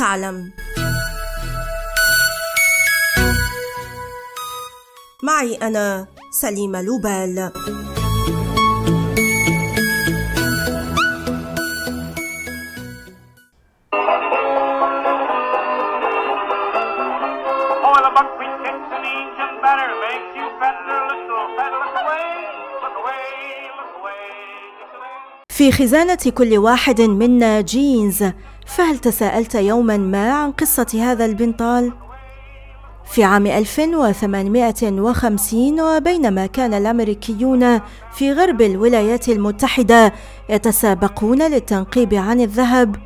تعلم. معي أنا سليمة لوبال. في خزانة كل واحد منا جينز فهل تساءلت يوما ما عن قصة هذا البنطال؟ في عام 1850 وبينما كان الأمريكيون في غرب الولايات المتحدة يتسابقون للتنقيب عن الذهب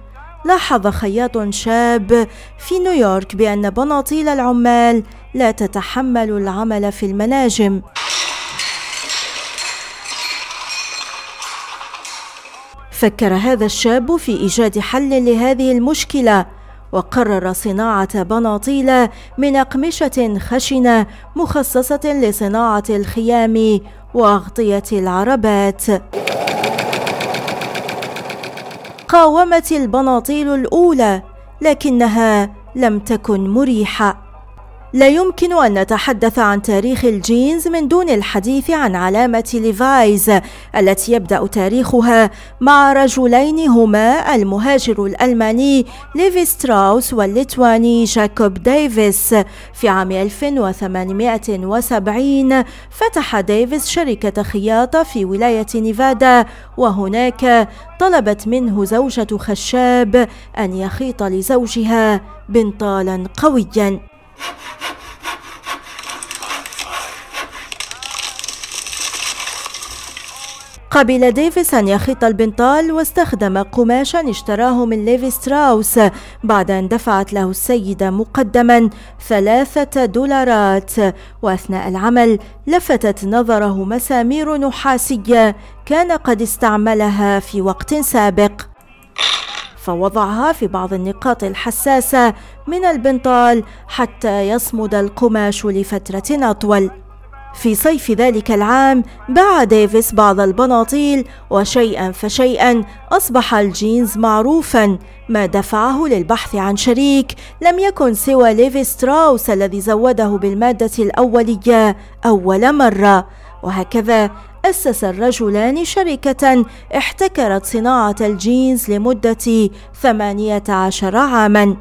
لاحظ خياط شاب في نيويورك بأن بناطيل العمال لا تتحمل العمل في المناجم فكر هذا الشاب في إيجاد حل لهذه المشكلة وقرر صناعة بناطيل من أقمشة خشنة مخصصة لصناعة الخيام وأغطية العربات. قاومت البناطيل الأولى لكنها لم تكن مريحة. لا يمكن أن نتحدث عن تاريخ الجينز من دون الحديث عن علامة ليفايز التي يبدأ تاريخها مع رجلين هما المهاجر الألماني ليفي ستراوس والليتواني جاكوب ديفيس. في عام 1870 فتح ديفيس شركة خياطة في ولاية نيفادا وهناك طلبت منه زوجة خشاب أن يخيط لزوجها بنطالا قويا. قبل ديفيس أن يخيط البنطال واستخدم قماشا اشتراه من ليفي ستراوس بعد أن دفعت له السيدة مقدما ثلاثة دولارات. وأثناء العمل لفتت نظره مسامير نحاسية كان قد استعملها في وقت سابق. فوضعها في بعض النقاط الحساسة من البنطال حتى يصمد القماش لفترة أطول. في صيف ذلك العام باع ديفيس بعض البناطيل وشيئا فشيئا أصبح الجينز معروفا. ما دفعه للبحث عن شريك لم يكن سوى ليفي ستراوس الذي زوده بالمادة الأولية أول مرة. وهكذا أسس الرجلان شركة احتكرت صناعة الجينز لمدة 18 عاماً.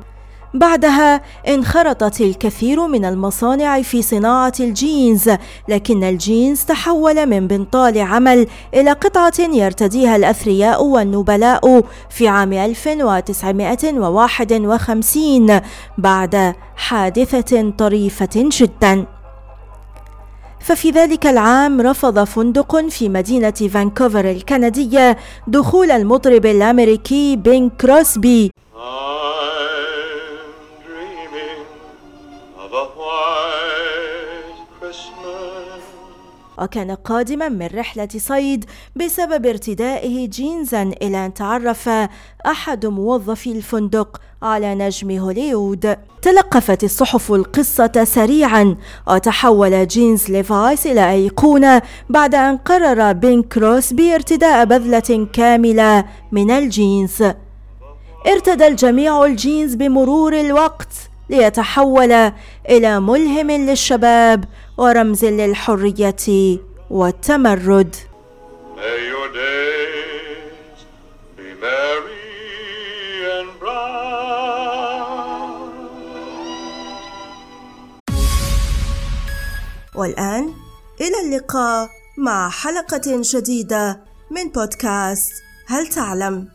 بعدها انخرطت الكثير من المصانع في صناعة الجينز، لكن الجينز تحول من بنطال عمل إلى قطعة يرتديها الأثرياء والنبلاء في عام 1951 بعد حادثة طريفة جدا. ففي ذلك العام رفض فندق في مدينة فانكوفر الكندية دخول المطرب الأمريكي بين كروسبي وكان قادما من رحلة صيد بسبب ارتدائه جينزا إلى أن تعرف أحد موظفي الفندق على نجم هوليوود تلقفت الصحف القصة سريعا وتحول جينز ليفايز إلى أيقونة بعد أن قرر بين كروسبي ارتداء بذلة كاملة من الجينز. ارتدى الجميع الجينز بمرور الوقت. ليتحول إلى ملهم للشباب ورمز للحرية والتمرد May your days be merry and bright. والآن إلى اللقاء مع حلقة جديدة من بودكاست هل تعلم